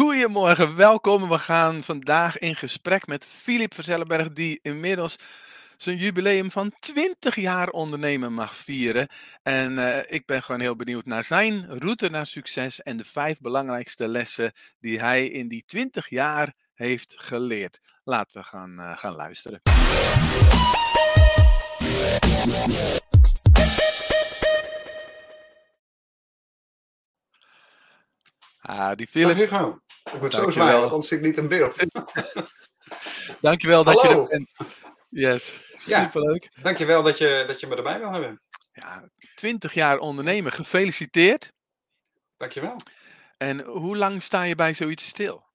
Goedemorgen, welkom. We gaan vandaag in gesprek met Filip Verzellenberg, die inmiddels zijn jubileum van 20 jaar ondernemen mag vieren. En uh, ik ben gewoon heel benieuwd naar zijn route naar succes en de vijf belangrijkste lessen die hij in die 20 jaar heeft geleerd. Laten we gaan, uh, gaan luisteren. Ah, die Philip. Hugo. Ik moet zo zwaaien, want anders zit ik niet in beeld. Dankjewel dat Hallo. je er bent. Yes, superleuk. Ja, dankjewel dat je, dat je me erbij wil hebben. Ja, 20 jaar ondernemen, gefeliciteerd. Dankjewel. En hoe lang sta je bij zoiets stil?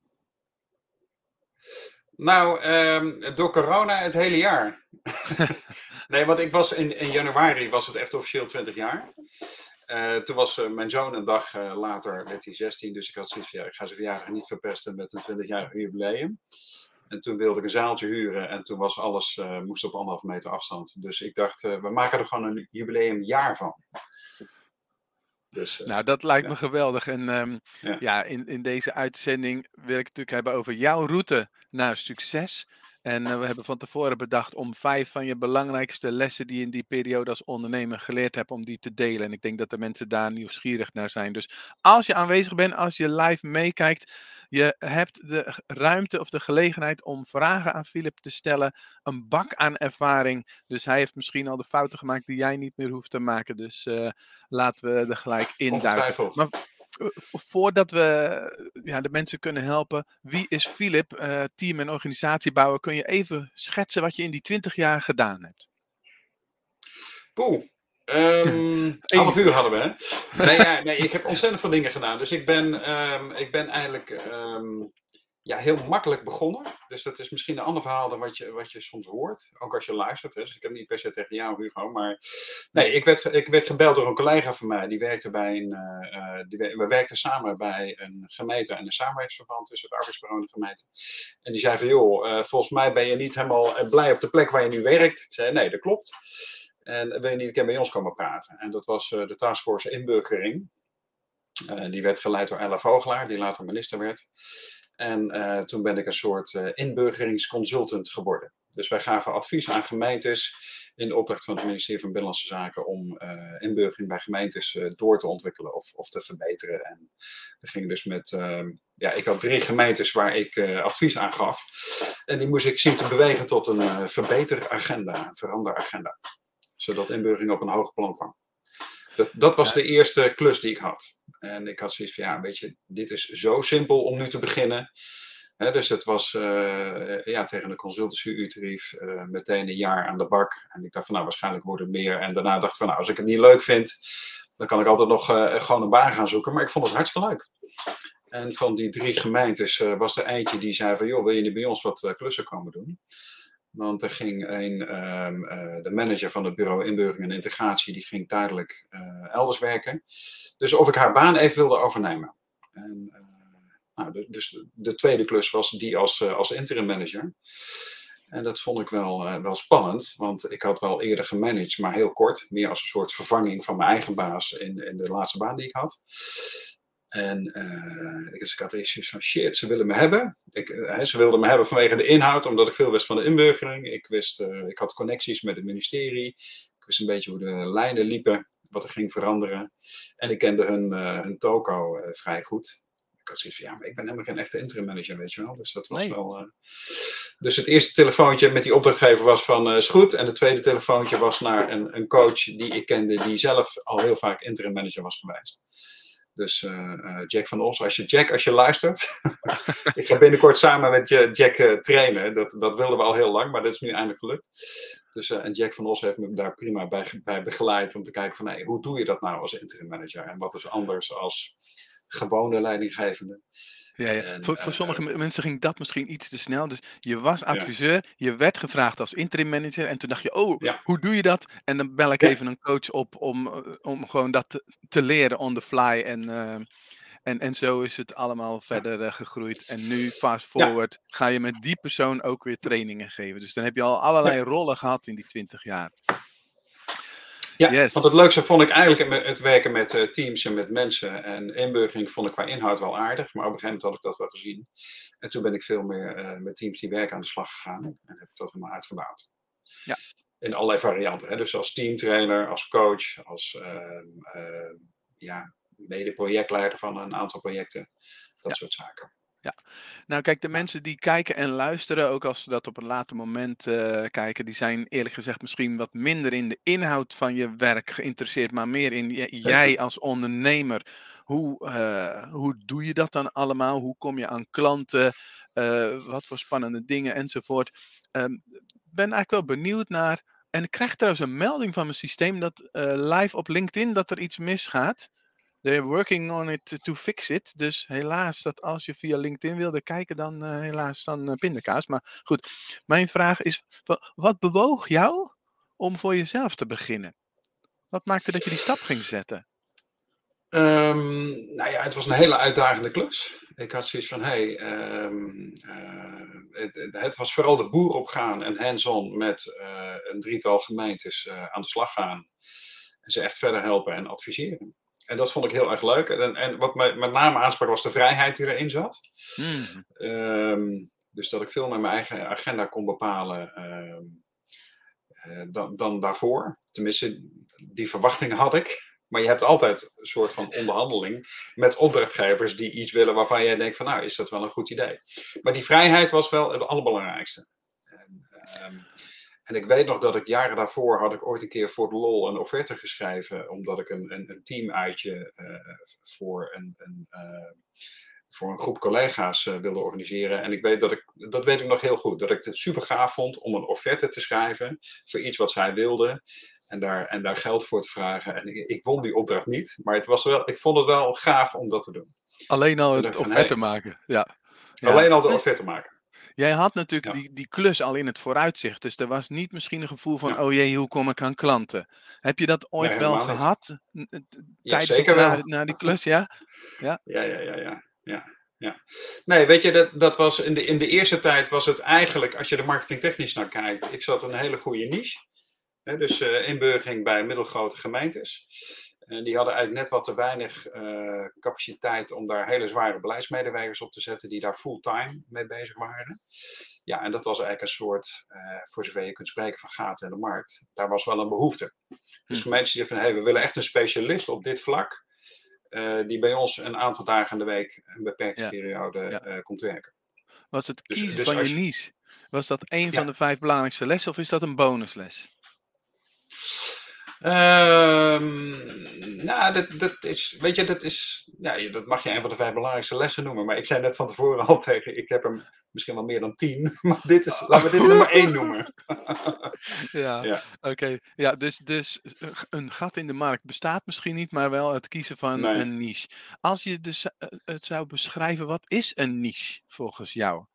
Nou, um, door corona het hele jaar. nee, want ik was in, in januari was het echt officieel 20 jaar. Uh, toen was uh, mijn zoon een dag uh, later, werd hij 16, dus ik had zoiets van, ja, ik ga zijn verjaardag niet verpesten met een 20-jarig jubileum. En toen wilde ik een zaaltje huren en toen was alles, moest op anderhalf meter afstand. Dus ik dacht, we maken er gewoon een jubileumjaar van. Dus, nou, dat lijkt me geweldig. En um, ja. ja, in, in deze uitzending wil ik het natuurlijk hebben over jouw route naar succes. En uh, we hebben van tevoren bedacht om vijf van je belangrijkste lessen die je in die periode als ondernemer geleerd hebt, om die te delen. En ik denk dat de mensen daar nieuwsgierig naar zijn. Dus als je aanwezig bent, als je live meekijkt, je hebt de ruimte of de gelegenheid om vragen aan Philip te stellen. Een bak aan ervaring. Dus hij heeft misschien al de fouten gemaakt die jij niet meer hoeft te maken. Dus uh, laten we er gelijk in duiken. Maar voordat we ja, de mensen kunnen helpen, wie is Philip, uh, team en organisatie bouwen? Kun je even schetsen wat je in die 20 jaar gedaan hebt? Poeh, Um, half uur hadden we, hè? Nee, ja, nee, ik heb ontzettend veel dingen gedaan. Dus ik ben, um, ik ben eigenlijk um, ja, heel makkelijk begonnen. Dus dat is misschien een ander verhaal dan wat je, wat je soms hoort. Ook als je luistert. Dus ik heb niet per se tegen jou, Hugo. Maar nee, ik werd, ik werd gebeld door een collega van mij. Die werkte bij een. Uh, die, we werkten samen bij een gemeente en een samenwerkingsverband tussen het arbeidsbureau en de gemeente. En die zei van joh, uh, volgens mij ben je niet helemaal eh, blij op de plek waar je nu werkt. Ik zei nee, dat klopt. En wil je niet een bij ons komen praten? En dat was de taskforce inburgering. Die werd geleid door Ella Vogelaar, die later minister werd. En uh, toen ben ik een soort uh, inburgeringsconsultant geworden. Dus wij gaven advies aan gemeentes in de opdracht van het ministerie van Binnenlandse Zaken om uh, inburgering bij gemeentes door te ontwikkelen of, of, te verbeteren. En we gingen dus met, ehm, ja, ik had drie gemeentes waar ik advies aan gaf. En die moest ik zien te bewegen tot een verbeteragenda, een veranderagenda. Zodat inburgering op een hoger plan kwam. Dat, dat was de eerste klus die ik had. En ik had zoiets van, ja, weet je, dit is zo simpel om nu te beginnen. dus het was uh, ja, tegen de consultancy-uurtarief uh, meteen een jaar aan de bak. En ik dacht van, nou, waarschijnlijk wordt het meer. En daarna dacht ik van, nou, als ik het niet leuk vind, dan kan ik altijd nog uh, gewoon een baan gaan zoeken. Maar ik vond het hartstikke leuk. En van die drie gemeentes was er eentje die zei van, joh, wil je niet bij ons wat klussen komen doen? Want er ging een, um, uh, de manager van het bureau inburgering en integratie, die ging tijdelijk uh, elders werken. Dus of ik haar baan even wilde overnemen. En, uh, nou, de, dus de, de, tweede klus was die als, als interim manager. En dat vond ik wel, wel spannend, want ik had wel eerder gemanaged, maar heel kort. Meer als een soort vervanging van mijn eigen baas in, in de laatste baan die ik had. En uh, ik had eerst van shit, ze willen me hebben. Ik, uh, ze wilden me hebben vanwege de inhoud, omdat ik veel wist van de inburgering. Ik, wist, uh, ik had connecties met het ministerie. Ik wist een beetje hoe de lijnen liepen, wat er ging veranderen. En ik kende hun, hun toko vrij goed. Ik had zoiets van, ja, maar ik ben helemaal geen echte interim manager, weet je wel. Dus dat was nee. wel... Dus het eerste telefoontje met die opdrachtgever was van, is goed. En het tweede telefoontje was naar een, een coach die ik kende, die zelf al heel vaak interim manager was geweest. Dus uh, Jack van Os, als je, Jack, als je luistert. ik ga binnenkort samen met Jack uh, trainen. Dat, dat wilden we al heel lang, maar dat is nu eindelijk gelukt. Dus, en Jack van Os heeft me daar prima bij, bij begeleid om te kijken van hoe doe je dat nou als interim manager? En wat is anders als gewone leidinggevende? Ja, ja. En, voor, voor uh, sommige mensen ging dat misschien iets te snel. Dus je was adviseur, je werd gevraagd als interim manager. En toen dacht je, oh, hoe doe je dat? En dan bel ik even een coach op om, om gewoon dat te, te leren on the fly. En, uh, en, en zo is het allemaal verder uh, gegroeid. En nu, fast forward, ga je met die persoon ook weer trainingen geven. Dus dan heb je al allerlei rollen gehad in die 20 jaar. Ja, want het leukste vond ik eigenlijk het werken met uh, teams en met mensen. En inburgering vond ik qua inhoud wel aardig, maar op een gegeven moment had ik dat wel gezien. En toen ben ik veel meer uh, met teams die werken aan de slag gegaan en heb ik dat helemaal uitgebouwd. Ja. In allerlei varianten. Hè? Dus als teamtrainer, als coach, als uh, ja, mede-projectleider van een aantal projecten. Dat soort zaken. Ja, nou kijk, de mensen die kijken en luisteren, ook als ze dat op een later moment uh, kijken, die zijn eerlijk gezegd misschien wat minder in de inhoud van je werk geïnteresseerd, maar meer in jij als ondernemer. Hoe, uh, hoe doe je dat dan allemaal? Hoe kom je aan klanten? Uh, wat voor spannende dingen enzovoort. Ik um, ben eigenlijk wel benieuwd naar. En ik krijg trouwens een melding van mijn systeem dat live op LinkedIn dat er iets misgaat. They're working on it to fix it. Dus helaas, dat als je via LinkedIn wilde kijken, dan uh, helaas dan uh, pindakaas. Maar goed, mijn vraag is, wat bewoog jou om voor jezelf te beginnen? Wat maakte dat je die stap ging zetten? Um, nou ja, het was een hele uitdagende klus. Ik had zoiets van, hey, um, uh, het, het, was vooral de boer opgaan en hands-on met een drietal gemeentes aan de slag gaan. En ze echt verder helpen en adviseren en dat vond ik heel erg leuk. En, en wat mij met name aansprak was de vrijheid die erin zat. Hmm. Ehm, dus dat ik veel met mijn eigen agenda kon bepalen ehm, eh, dan, dan daarvoor. Tenminste, die verwachtingen had ik. Maar je hebt altijd een soort van onderhandeling met opdrachtgevers die iets willen waarvan jij denkt van nou, is dat wel een goed idee. Maar die vrijheid was wel het allerbelangrijkste. En, ehm, en ik weet nog dat ik jaren daarvoor had ik ooit een keer voor de lol een offerte geschreven, omdat ik een, een, een teamuitje uh, voor, een, een uh, voor een groep collega's uh, wilde organiseren. En ik weet dat ik, dat weet ik nog heel goed, dat ik het super gaaf vond om een offerte te schrijven voor iets wat zij wilden. En daar, en daar geld voor te vragen. En ik, ik won die opdracht niet, maar het was wel, ik vond het wel gaaf om dat te doen. Alleen al het offerte maken, ja. ja. Alleen al de offerte maken. Jij had natuurlijk die, die klus al in het vooruitzicht. Dus er was niet misschien een gevoel van, oh jee, hoe kom ik aan klanten? Heb je dat ooit wel gehad? Tijdens zeker wel. Naar, die klus, ja? Ja, ja, ja, ja. ja. ja. Nee, weet je, dat, dat was in de, in de eerste tijd was het eigenlijk, als je er marketingtechnisch naar kijkt, ik zat een hele goede niche. Hè, dus uh, inburgering bij middelgrote gemeentes. En die hadden eigenlijk net wat te weinig uh, capaciteit om daar hele zware beleidsmedewerkers op te zetten die daar fulltime mee bezig waren. Ja, en dat was eigenlijk een soort, uh, voor zover je kunt spreken van gaten in de markt, daar was wel een behoefte. Dus hm. gemeenten die van, hé, hey, we willen echt een specialist op dit vlak, uh, die bij ons een aantal dagen in de week, een beperkte periode, komt werken. Was het dus- kiezen dus, van je niche, was dat een van de vijf belangrijkste lessen of is dat een bonusles? Um, nou, dat, dat is, weet je, dat is, ja, dat mag je een van de vijf belangrijkste lessen noemen. Maar ik zei net van tevoren al tegen, ik heb hem misschien wel meer dan tien. Maar dit is, laten we dit nummer één noemen. ja, ja. oké. Ja, dus, dus een gat in de markt bestaat misschien niet, maar wel het kiezen van een niche. Als je dus eh, het zou beschrijven, wat is een niche volgens jou?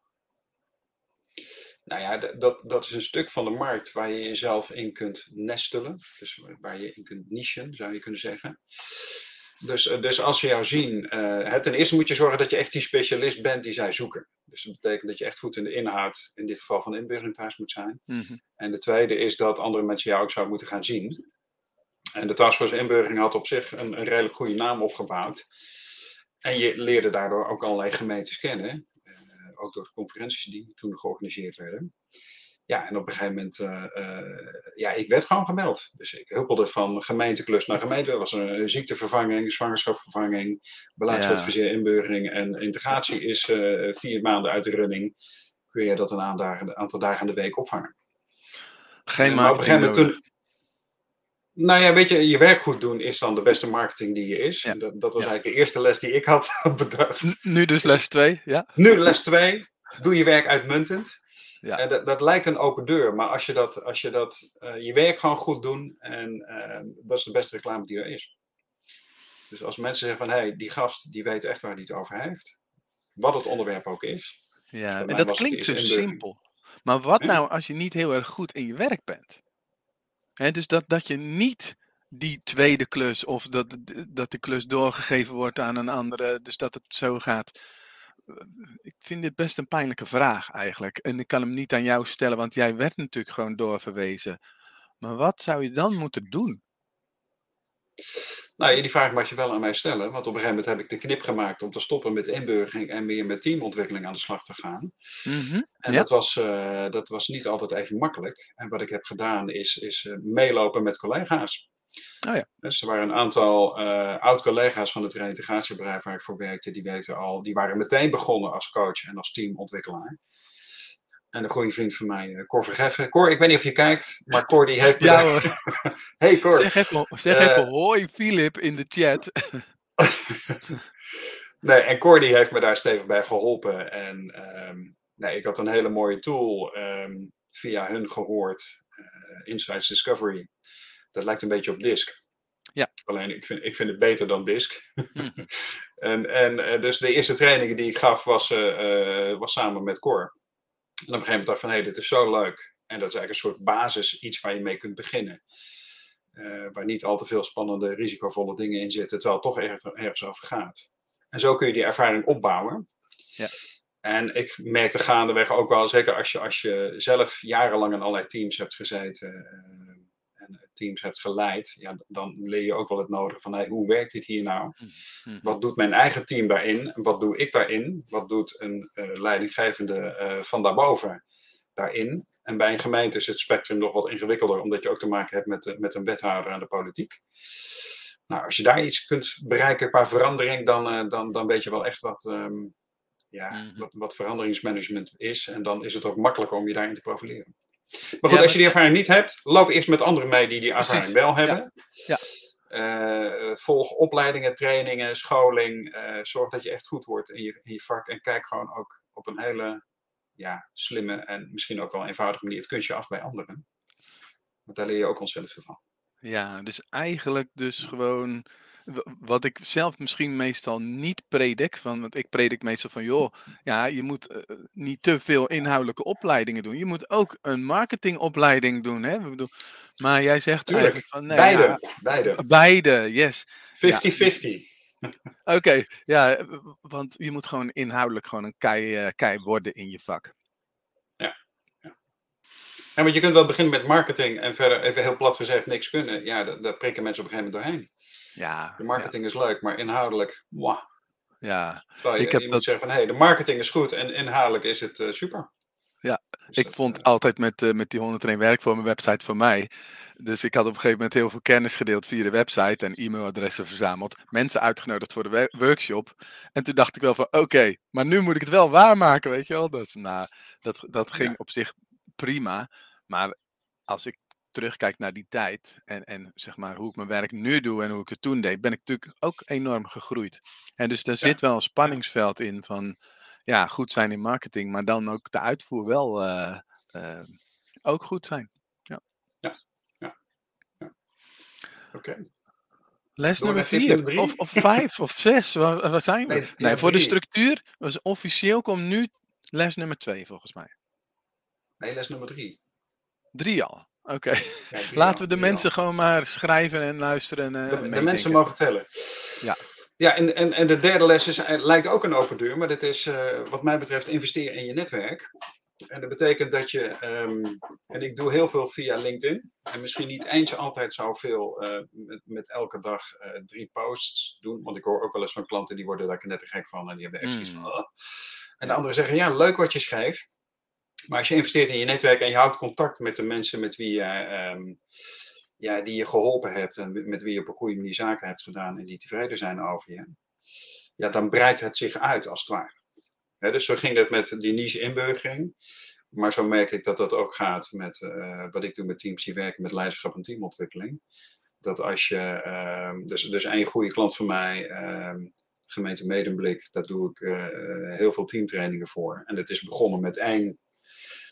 Nou ja, dat, dat is een stuk van de markt waar je jezelf in kunt nestelen. Dus waar je in kunt nichen, zou je kunnen zeggen. Dus, eh, dus als ze jou zien, uh, ten eerste moet je zorgen dat je echt die specialist bent die zij zoeken. Dus dat betekent dat je echt goed in de inhoud, in dit geval van inburgering thuis moet zijn. Mhm. En de tweede is dat andere mensen jou ook zouden moeten gaan zien. En de Taskforce Inburgering had op zich een, een redelijk goede naam opgebouwd. En je leerde daardoor ook allerlei gemeentes kennen ook door de conferenties die toen georganiseerd werden. Ja, en op een gegeven moment, uh, uh, ja, ik werd gewoon gemeld. Dus ik huppelde van gemeenteklus naar gemeente. Er was een ziektevervanging, zwangerschapsvervanging, beleidsadviseer, ja. inburgering en integratie is uh, vier maanden uit de running. Kun je dat een aantal dagen aan de week opvangen. Geen maar op een gegeven moment toen, nou ja, weet je, je werk goed doen is dan de beste marketing die je is. Dat, dat, was eigenlijk de eerste les die ik had bedacht. Nu dus les 2, ja? Nu les 2. Doe je werk uitmuntend. Ja. En dat, dat lijkt een open deur, maar als je dat, als je, dat uh, je werk gewoon goed doen, en uh, dat is de beste reclame die er is. Dus als mensen zeggen van, hé, hey, die gast, die weet echt waar hij het over heeft. Wat het onderwerp ook is. Ja, en dat klinkt zo simpel. Maar wat nou als je niet heel erg goed in je werk bent? Dus dat, dat je niet die tweede klus of dat, dat de klus doorgegeven wordt aan een andere, dus dat het zo gaat. Ik vind dit best een pijnlijke vraag eigenlijk. En ik kan hem niet aan jou stellen, want jij werd natuurlijk gewoon doorverwezen. Maar wat zou je dan moeten doen? Nou, die vraag mag je wel aan mij stellen, want op een gegeven moment heb ik de knip gemaakt om te stoppen met inburgering en meer met teamontwikkeling aan de slag te gaan. Mhm, en dat, was, uh, dat was niet altijd even makkelijk. En wat ik heb gedaan is, is uh, meelopen met collega's. Oh ja. Dus er waren een aantal uh, oud-collega's van het reintegratiebedrijf waar ik voor werkte, die, weten al, die waren meteen begonnen als coach en als teamontwikkelaar. En een goede vriend van mij, uh, Cor Vergeffen. Cor, ik weet niet of je kijkt, maar Cor die heeft... ja hoor. hey Cor. Zeg even, zeg uh, even hoi Filip in de chat. nee, en Cor die heeft me daar stevig bij geholpen. En um, nee, ik had een hele mooie tool um, via hun gehoord. Uh, Insights Discovery. Dat lijkt een beetje op Disk. Ja. Alleen ik vind, ik vind het beter dan Disk. Mhm. en, en dus de eerste trainingen die ik gaf was, was samen met Cor. En op een gegeven moment dacht van, hé, hey, dit is zo leuk. En dat is eigenlijk een soort basis, iets waar je mee kunt beginnen. Uh, waar niet al te veel spannende, risicovolle dingen in zitten, terwijl het toch ergens, ergens over gaat. En zo kun je die ervaring opbouwen. Ja. En ik merkte gaandeweg ook wel, zeker als je, als je zelf jarenlang in allerlei teams hebt gezeten uh, en teams hebt geleid, ja, dan leer je ook wel het nodige van hey, hoe werkt dit hier nou? Mm-hmm. Wat doet mijn eigen team daarin? Wat doe ik daarin? Wat doet een uh, leidinggevende uh, van daarboven daarin? En bij een gemeente is het spectrum nog wat ingewikkelder, omdat je ook te maken hebt met, met een wethouder aan de politiek. Nou, als je daar iets kunt bereiken qua verandering, dan, uh, dan, dan weet je wel echt wat, um, ja, mm-hmm. wat, wat veranderingsmanagement is. En dan is het ook makkelijker om je daarin te profileren. Maar goed, als je die ervaring niet hebt, loop eerst met anderen mee die die ervaring wel hebben. Ja. Uh, volg opleidingen, trainingen, scholing. Uh, zorg dat je echt goed wordt in je, in je vak. En kijk gewoon ook op een hele ja, slimme en misschien ook wel eenvoudige manier het kunstje af bij anderen. Want daar leer je ook ontzettend veel van. Ja, dus eigenlijk dus gewoon wat ik zelf misschien meestal niet predik, van, want ik predik meestal van, joh, ja, je moet uh, niet te veel inhoudelijke opleidingen doen. Je moet ook een marketingopleiding doen. Hè? Bedoel, maar jij zegt Tuurlijk. eigenlijk van, nee, beide, ja, beide. Beide, yes. 50-50. Ja. Oké, okay, ja, want je moet gewoon inhoudelijk gewoon een kei, uh, kei worden in je vak. Ja. want je kunt wel beginnen met marketing en verder, even heel plat gezegd, niks kunnen. Ja, daar prikken mensen op een gegeven moment doorheen. Ja, de marketing is leuk, maar inhoudelijk, mwah. Ja, Terwijl je, ik heb je dat... moet zeggen van, hé, hey, de marketing is goed en inhoudelijk is het uh, super. Ja, dus ik vond uh, altijd met, uh, met die 101 werk voor mijn website voor mij. Dus ik had op een gegeven moment heel veel kennis gedeeld via de website en e-mailadressen verzameld. Mensen uitgenodigd voor de workshop. En toen dacht ik wel van, oké, maar nu moet ik het wel waarmaken, weet je wel. Dus, nou, dat, dat ging ja. op zich prima. Maar als ik terugkijk naar die tijd en, en zeg maar hoe ik mijn werk nu doe en hoe ik het toen deed, ben ik natuurlijk ook enorm gegroeid. En dus daar ja. zit wel een spanningsveld in van ja, goed zijn in marketing, maar dan ook de uitvoer wel uh, uh, ook goed zijn. Ja, ja, ja. ja. Oké. Okay. Les Door nummer vier, of, of vijf, of zes, waar, waar zijn we? Nee, nee voor de structuur, was officieel komt nu les nummer twee volgens mij. Nee, les nummer drie. Drie al. Oké. Okay. Laten we de mensen gewoon maar schrijven en luisteren. Uh, de, de mensen mogen tellen. Ja. Ja, en, en, en de derde les is, eh, lijkt ook een open deur, maar dat is uh, wat mij betreft investeren in je netwerk. En dat betekent dat je, um, en ik doe heel veel via LinkedIn, en misschien niet eens altijd zoveel uh, met, met elke dag uh, drie posts doen, want ik hoor ook wel eens van klanten die worden daar net te gek van en die hebben echt zoiets mm. van. Oh. En de anderen zeggen, ja, leuk wat je schrijft, maar als je investeert in je netwerk en je houdt contact met de mensen met wie je, um, ja, die je geholpen hebt en met wie je op een goede manier zaken hebt gedaan en die tevreden zijn over je, ja, dan breidt het zich uit als het ware. Dus zo ging dat met die niche-inburgering. Maar zo merk ik dat dat ook gaat met uh, wat ik doe met teams die werken met leiderschap en teamontwikkeling. Dat als je, uh, dus, dus een goede klant van mij, uh, gemeente Medemblik, daar doe ik uh, heel veel teamtrainingen voor. En het is begonnen met één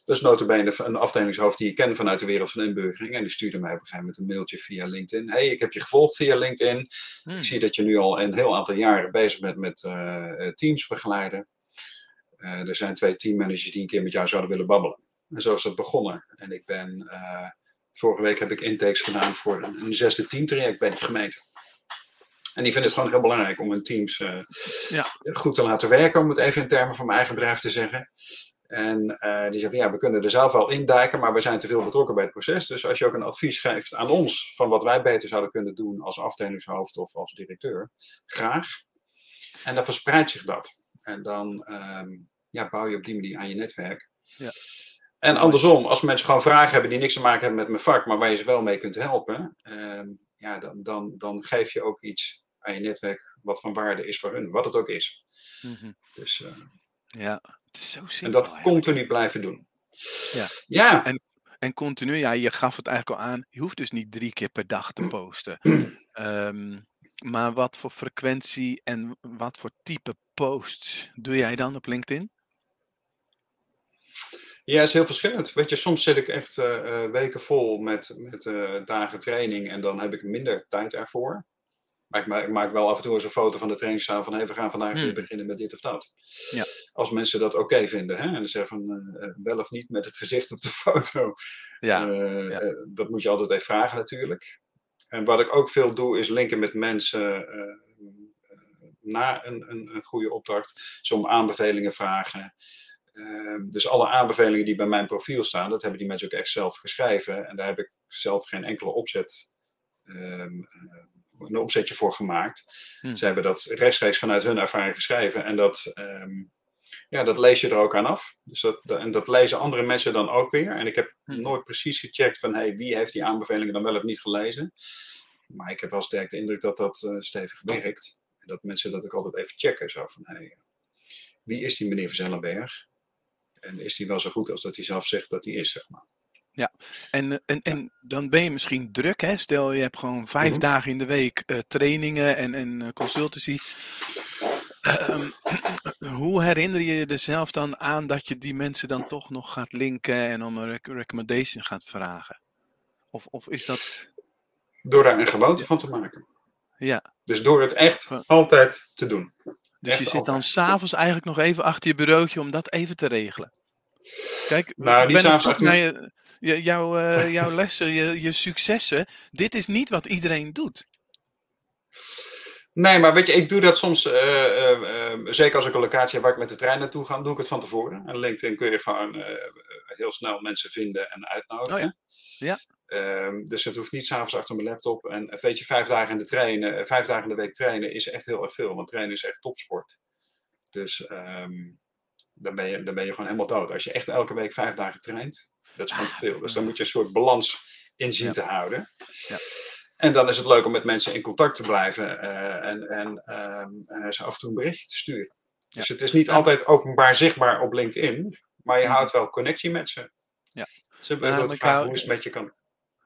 dat is notabene een afdelingshoofd die ik ken vanuit de wereld van inburgering. En die stuurde mij op een gegeven moment een mailtje via LinkedIn. hey, ik heb je gevolgd via LinkedIn. Hmm. Ik zie dat je nu al een heel aantal jaren bezig bent met uh, teams begeleiden. Uh, er zijn twee teammanagers die een keer met jou zouden willen babbelen. En zo is dat begonnen. En ik ben, uh, vorige week heb ik intakes gedaan voor een, een zesde teamtraject bij de gemeente. En die vinden het gewoon heel belangrijk om hun teams uh, ja. goed te laten werken, om het even in termen van mijn eigen bedrijf te zeggen. En die zei van ja, we kunnen er zelf wel indijken, maar we zijn te veel betrokken bij het proces. Dus als je ook een advies geeft aan ons van wat wij beter zouden kunnen doen als afdelingshoofd of als directeur, graag. En dan verspreidt zich dat. En dan ehm, ja, bouw je op die manier aan je netwerk. Ja. En andersom, als mensen gewoon vragen hebben die niks te maken hebben met mijn vak, maar waar je ze wel mee kunt helpen, ehm, ja, dan, dan, dan geef je ook iets aan je netwerk wat van waarde is voor hun, wat het ook is. Mhm. Dus, uh, ja, het is zo simpel. En dat eigenlijk. continu blijven doen. Ja. ja. En, en continu, ja, je gaf het eigenlijk al aan, je hoeft dus niet drie keer per dag te posten. um, maar wat voor frequentie en wat voor type posts doe jij dan op LinkedIn? Ja, is heel verschillend. Weet je, soms zit ik echt uh, weken vol met, met uh, dagen training en dan heb ik minder tijd ervoor. Maar ik maak, ik maak wel af en toe eens een foto van de trainingszaal van hey, we gaan vandaag weer hmm. beginnen met dit of dat. Ja. Als mensen dat oké vinden hè, en dan zeggen van wel of niet met het gezicht op de foto. Ja. ja. dat moet je altijd even vragen natuurlijk. En wat ik ook veel doe, is linken met mensen na een, een, een, goede opdracht. Dus om aanbevelingen vragen. Uh, dus alle aanbevelingen die bij mijn profiel staan, dat hebben die mensen ook echt zelf geschreven. En daar heb ik zelf geen enkele opzet, ehm, een opzetje voor gemaakt. Hmm. Ze hebben dat rechtstreeks vanuit hun ervaring geschreven. En dat, um, ja, dat lees je er ook aan af. Dus dat, en dat lezen andere mensen dan ook weer. En ik heb hm. nooit precies gecheckt van hey, wie heeft die aanbevelingen dan wel of niet gelezen. Maar ik heb wel sterk de indruk dat dat uh, stevig werkt. En dat mensen dat ook altijd even checken. Zo van hey, wie is die meneer Zellenberg? En is die wel zo goed als dat hij zelf zegt dat hij is, zeg maar. Ja, en, en, en dan ben je misschien druk, hè? Stel je hebt gewoon vijf mhm. dagen in de week uh, trainingen en, en uh, consultancy. Ehm, hoe herinner je jezelf dan aan dat je die mensen dan toch nog gaat linken en om een recommendation gaat vragen? Of, of is dat. Door daar een gewoonte van te maken. Ja. Dus door het echt altijd te doen. Dus je zit dan s'avonds eigenlijk nog even achter je bureautje om dat even te regelen. Kijk, nou, niet s'avonds achter naar je, je, jouw, uh, jouw lessen, je, je successen. Dit is niet wat iedereen doet. Nee, maar weet je, ik doe dat soms, uh, uh, zeker als ik een locatie heb waar ik met de trein naartoe ga, doe ik het van tevoren. En LinkedIn kun je gewoon heel snel mensen vinden en uitnodigen. Oh ja. ja. Um, dus het hoeft niet s'avonds achter mijn laptop. En weet je, vijf dagen in de trainen, vijf dagen in de week trainen is echt heel erg veel. Want trainen is echt topsport. Dus um, dan, ben je, dan ben je gewoon helemaal dood. Als je echt elke week vijf dagen traint, dat is gewoon te veel. Dus dan moet je een soort balans in zien te houden. Ja. En dan is het leuk om met mensen in contact te blijven uh, en, en uh, ze af en toe een berichtje te sturen. Dus het is niet altijd openbaar zichtbaar op LinkedIn, maar je mhm. houdt wel connectie met ze. Ja. Ze hebben vragen hoe het met je kan.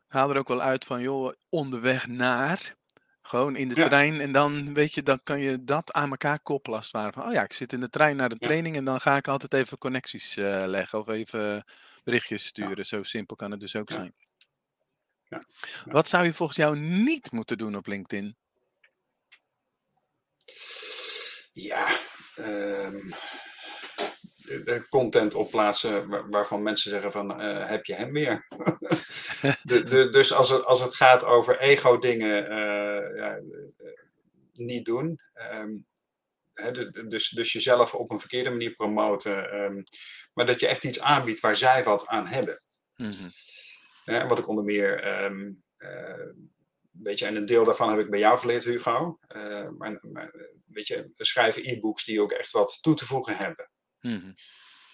Haal er ook wel uit van, joh, onderweg naar, gewoon in de trein. En dan, weet je, dan kan je dat aan elkaar koppelen als het ware. Van, oh ja, ik zit in de trein naar de training en dan ga ik altijd even connecties uh, leggen of even berichtjes sturen. Zo simpel kan het dus ook zijn. Ja. Wat zou je volgens jou niet moeten doen op LinkedIn? Ja, um, de, content opplaatsen waarvan mensen zeggen van uh, heb je hem weer? de, de, dus als het, als het gaat over ego dingen uh, ja, niet doen. Um, dus, dus jezelf op een verkeerde manier promoten. Um, maar dat je echt iets aanbiedt waar zij wat aan hebben. Mm -hmm. En wat ik onder meer, um, weet je, en een deel daarvan heb ik bij jou geleerd, Hugo. Uh, maar, maar, weet je, schrijven e-books die ook echt wat toe te voegen hebben. Mm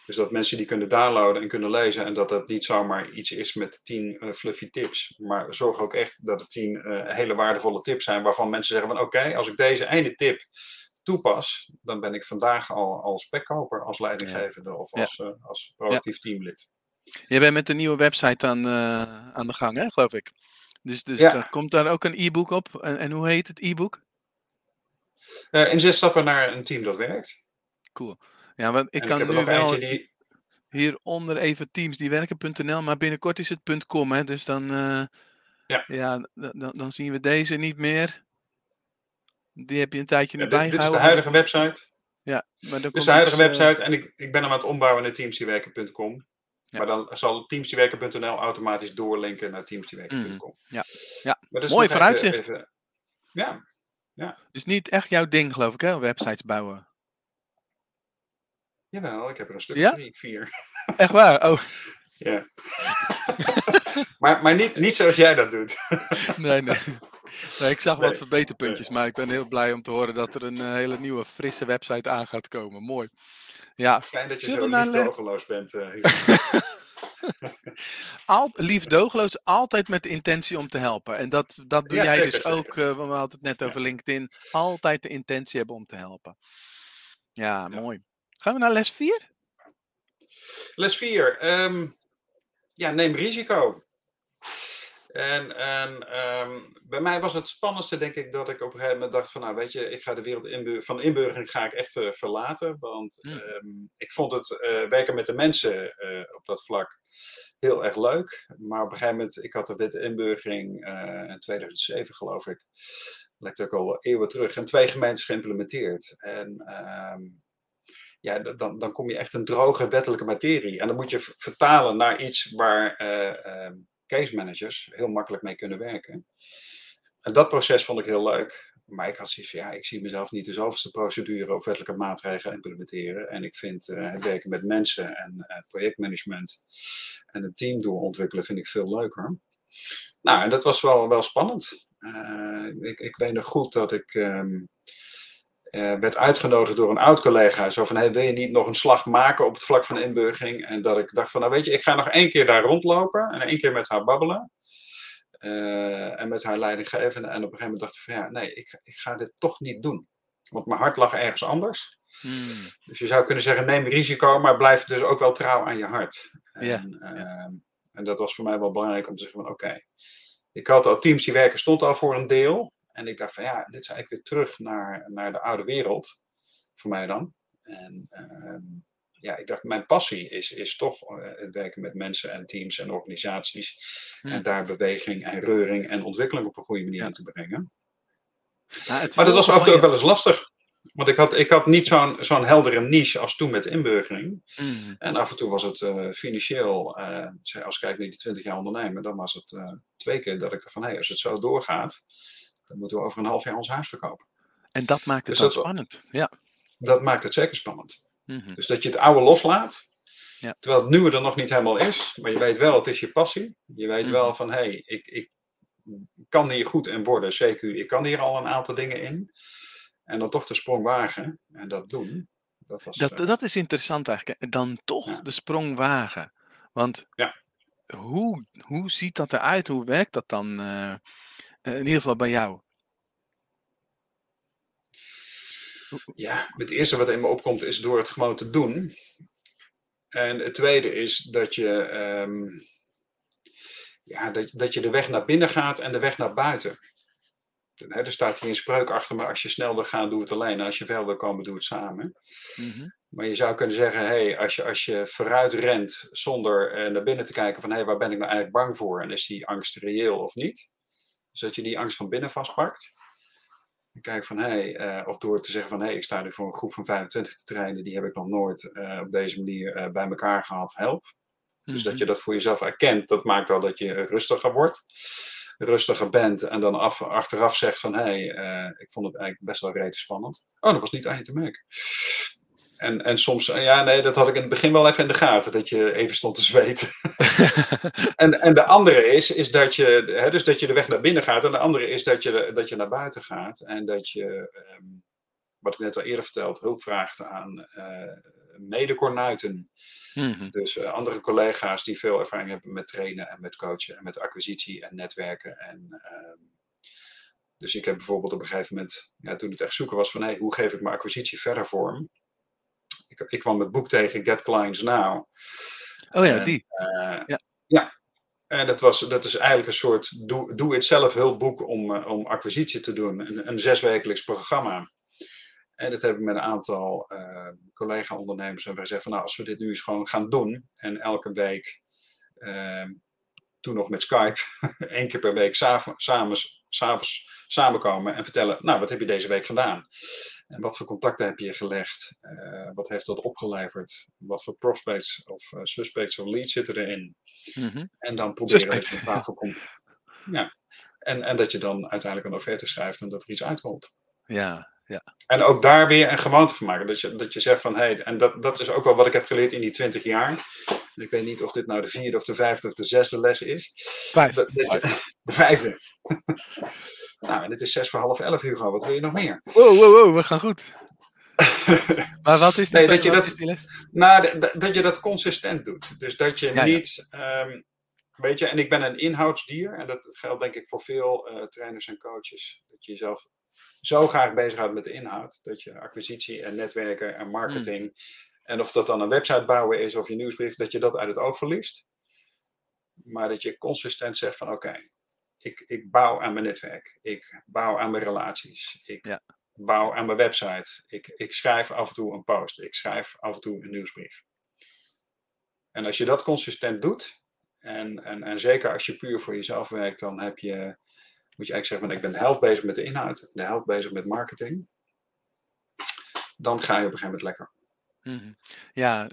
Dus dat mensen die kunnen downloaden en kunnen lezen en dat dat niet zomaar iets is met tien uh, fluffy tips. Maar zorg ook echt dat het tien uh, hele waardevolle tips zijn waarvan mensen zeggen van oké, als ik deze ene tip toepas, dan ben ik vandaag al als spekkoper, als leidinggevende of als, ja. als proactief ja. teamlid. Je bent met de nieuwe website aan, uh, aan de gang, hè, geloof ik. Dus, dus ja. komt daar ook een e-book op. En, en, hoe heet het e-book? Uh, in zes stappen naar een team dat werkt. Cool. Ja, want ik en kan ik nu wel die... hieronder even teamsdiewerken.nl, maar binnenkort is het .com, hè. Dus dan, uh, ja. Ja, dan, dan zien we deze niet meer. Die heb je een tijdje niet bijgehouden. Dit is de huidige website. Ja, maar dan dus de huidige website en ik, ik ben hem aan het ombouwen naar teamsdiewerken.com. Maar dan zal teamsdiewerken.nl automatisch doorlinken naar teamsdiewerken.com. Mm, ja, ja. mooi vooruitzicht. ja, ja. Dus niet echt jouw ding, geloof ik, hè? Websites bouwen. Jawel, ik heb er een stuk ja? drie, vier. Echt waar? Oh. Ja. maar maar niet, niet zoals jij dat doet. nee, nee. nee. Ik zag wat verbeterpuntjes, maar ik ben heel blij om te horen dat er een hele nieuwe, frisse website aan gaat komen. Mooi. Ja. Fijn dat je zo liefdogeloos bent. Uh, Al, liefdogeloos, altijd met de intentie om te helpen. En dat, dat doe jij dus ook, uh, we hadden het net over LinkedIn, altijd de intentie hebben om te helpen. Ja, mooi. Gaan we naar les 4? Les 4. Ehm, ja, neem risico. En, en ehm, bij mij was het spannendste, denk ik, dat ik op een gegeven moment dacht van, nou weet je, ik ga de wereld inbur van inburgering ga ik echt uh, verlaten. Want mm. um, ik vond het uh, werken met de mensen uh, op dat vlak heel erg leuk. Maar op een gegeven moment, ik had de wet inburgering in 2007 geloof ik, lijkt ook al eeuwen terug, en twee gemeentes geïmplementeerd. En um, ja, dan, dan kom je echt een droge wettelijke materie. En dan moet je vertalen naar iets waar case managers heel makkelijk mee kunnen werken. En dat proces vond ik heel leuk. Maar ik had zoiets van, ja, ik zie mezelf niet de zoveelste procedure of wettelijke maatregelen implementeren. En ik vind uh, het werken met mensen en uh, projectmanagement en een team doorontwikkelen vind ik veel leuker. Nou, en dat was wel, wel spannend. Uh, ik, ik weet nog goed dat ik um, werd uitgenodigd door een oud-collega. Zo van, hey, wil je niet nog een slag maken op het vlak van inburgering? En dat ik dacht van, nou weet je, ik ga nog één keer daar rondlopen en één keer met haar babbelen. Uh, en met haar leidinggevende. En op een gegeven moment dacht ik van, ja, nee, ik, ik ga dit toch niet doen. Want mijn hart lag ergens anders. Hmm. Dus je zou kunnen zeggen, neem risico, maar blijf dus ook wel trouw aan je hart. En, ja. uh, en dat was voor mij wel belangrijk om te zeggen van, oké. Ik had al teams die werken, stond al voor een deel. En ik dacht van ja, dit is eigenlijk weer terug naar, naar de oude wereld. Voor mij dan. En uh, ja, ik dacht, mijn passie is, is toch uh, het werken met mensen en teams en organisaties. En daar beweging en reuring en ontwikkeling op een goede manier in te brengen. maar dat was af en toe ook wel eens lastig. Want ik had, ik had niet zo'n zo'n heldere niche als toen met inburgering. Mm. En af en toe was het uh, financieel, uh, als ik kijk naar die 20 jaar ondernemen, dan was het uh, twee keer dat ik dacht van hé, hey, als het zo doorgaat, dan moeten we over een half jaar ons huis verkopen. En dat maakt het dus spannend. Ja. Dat maakt het zeker spannend. Mhm. Dus dat je het oude loslaat, ja. terwijl het nieuwe er nog niet helemaal is, maar je weet wel, het is je passie. Je weet mhm. wel van, hé, hey, ik, ik kan hier goed in worden, zeker ik kan hier al een aantal dingen in. En dan toch de sprong wagen en dat doen. Dat, was, dat, uh, dat is interessant eigenlijk. Dan toch de sprong wagen. Want ja. hoe, hoe ziet dat eruit? Hoe werkt dat dan? Uh, in ieder geval bij jou. Ja, het eerste wat in me opkomt is door het gewoon te doen. En het tweede is dat je, um, ja, dat, dat je de weg naar binnen gaat en de weg naar buiten. er staat hier een spreuk achter me: als je snel wil gaan, doe het alleen. En als je ver wil komen, doe het samen. Mm -hmm. Maar je zou kunnen zeggen: hey, als, je, als je vooruit rent zonder uh, naar binnen te kijken van hé, hey, waar ben ik nou eigenlijk bang voor? En is die angst reëel of niet? Dus dat je die angst van binnen vastpakt. En kijk van, hé, hey, uh, of door te zeggen van, hé, hey, ik sta nu voor een groep van 25 te trainen, die heb ik nog nooit uh, op deze manier uh, bij elkaar gehad, help. Dus dat mhm. je dat voor jezelf erkent, dat maakt al dat je rustiger wordt, rustiger bent en dan af, achteraf zegt van, hé, hey, ik vond het eigenlijk best wel rete spannend. Oh, dat was niet aan je te merken. En, en soms, eh, ja, nee, dat had ik in het begin wel even in de gaten, dat je even stond te zweten. en, en de andere is, is dat je, hè, dus dat je de weg naar binnen gaat. En de andere is dat je, dat je naar buiten gaat. En dat je, um, wat ik net al eerder vertelde, hulp vraagt aan uh, medecornuiten. Mm Dus uh, andere collega's die veel ervaring hebben met trainen en met coachen en met acquisitie en netwerken. En, um, dus ik heb bijvoorbeeld op een gegeven moment, ja, toen het echt zoeken was van hey, hoe geef ik mijn acquisitie verder vorm, ik, ik kwam het boek tegen, Get Clients Now. Oh ja, die. Uh, ja. ja. En dat, was, dat is eigenlijk een soort doe-it-zelf hulpboek om, uh, om acquisitie te doen. Een, een zeswekelijks programma. En dat heb ik met een aantal uh, collega-ondernemers. En wij zeggen van nou, als we dit nu eens gewoon gaan doen. En elke week, toen nog met Skype, één keer per week samen, samen, samenkomen en vertellen. Nou, wat heb je deze week gedaan? En wat voor contacten heb je gelegd? Uh, wat heeft dat opgeleverd? Wat voor prospects of uh, suspects of leads zitten erin? Mm -hmm. En dan proberen dat je tafel komt. Ja. En, en dat je dan uiteindelijk een offerte schrijft en dat er iets uitkomt. Ja, ja. En ook daar weer een gewoonte van maken. Dat je, dat je zegt van, hé, hey, en dat, dat is ook wel wat ik heb geleerd in die 20 jaar. ik weet niet of dit nou de vierde of de vijfde of de zesde les is. Vijf. de vijfde. nou, en dit is zes voor half elf, Hugo. Wat wil je nog meer? Wow, wow, wow, we gaan goed. maar wat is, die, nee, dat je dat, die les? Nou, dat, dat je dat consistent doet. Dus dat je niet... Ehm, weet je, en ik ben een inhoudsdier. En dat geldt denk ik voor veel uh, trainers en coaches. Dat je jezelf zo graag bezighoudt met de inhoud. Dat je acquisitie en netwerken en marketing. Hmm. En of dat dan een website bouwen is of je nieuwsbrief, dat je dat uit het oog verliest. Maar dat je consistent zegt van oké, ik, ik bouw aan mijn netwerk. Ik bouw aan mijn relaties. Ik ja. bouw aan mijn website. Ik, ik schrijf af en toe een post. Ik schrijf af en toe een nieuwsbrief. En als je dat consistent doet, en, en, en zeker als je puur voor jezelf werkt, dan heb je, moet je eigenlijk zeggen van ik ben de helft bezig met de inhoud, de helft bezig met marketing. Dan ga je op een gegeven moment lekker. Mhm. Ja,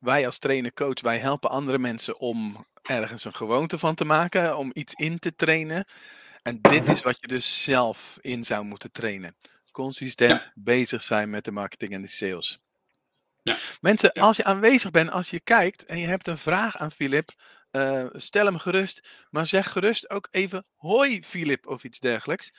wij als trainer, coach, wij helpen andere mensen om ergens een gewoonte van te maken, om iets in te trainen. En dit is wat je dus zelf in zou moeten trainen. Consistent bezig zijn met de marketing en de sales. Ja. Mensen, als je aanwezig bent, als je kijkt en je hebt een vraag aan Filip, uh, stel hem gerust, maar zeg gerust ook even hoi Filip of iets dergelijks.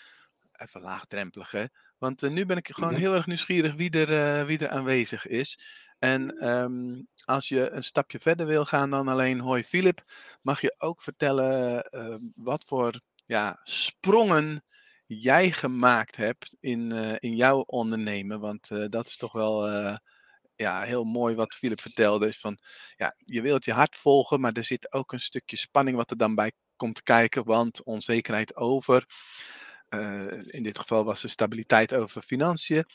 Even laagdrempelig hè, want uh, nu ben ik gewoon heel erg nieuwsgierig wie er, uh, wie er aanwezig is. En um, als je een stapje verder wil gaan dan alleen hoi Filip, mag je ook vertellen wat voor ja, sprongen jij gemaakt hebt in, in jouw ondernemen. Want dat is toch wel ja, heel mooi wat Philip vertelde. Is van, ja, je wilt je hart volgen, maar er zit ook een stukje spanning wat er dan bij komt kijken. Want onzekerheid over, uh, in dit geval was de stabiliteit over financiën.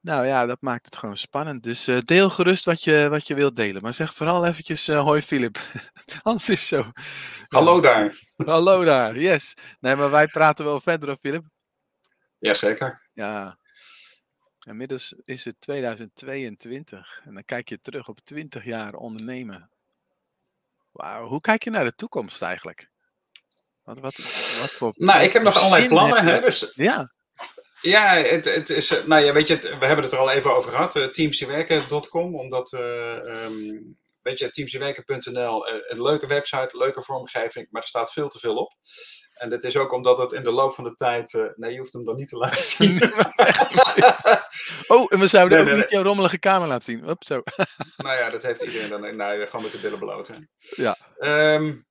Nou ja, dat maakt het gewoon spannend. Dus uh, deel gerust wat je, wat je wilt delen. Maar zeg vooral eventjes uh, hoi Philip. Anders is zo. Hallo daar. Hallo daar, yes. Nee, maar wij praten wel verder, of Philip? Jazeker. Ja, Inmiddels is het 2022 en dan kijk je terug op 20 jaar ondernemen. Wauw, hoe kijk je naar de toekomst eigenlijk? Wat, wat, wat voor nou, ik heb nog allerlei plannen. Hè, dus, ja. Ja, het, het is, eh, nou ja, weet je, we hebben het er al even over gehad. Uh, teamsdiewerken.com, omdat, uh, um, weet je, teamsdiewerken.nl, een leuke website, leuke vormgeving, maar er staat veel te veel op. En dat is ook omdat het in de loop van de tijd. Uh, nee, je hoeft hem dan niet te laten zien. oh, en we zouden ook niet jouw rommelige kamer laten zien. Zo. nou ja, dat heeft iedereen dan. Nou, gewoon met de billen bloot. Hè. Ja. Um,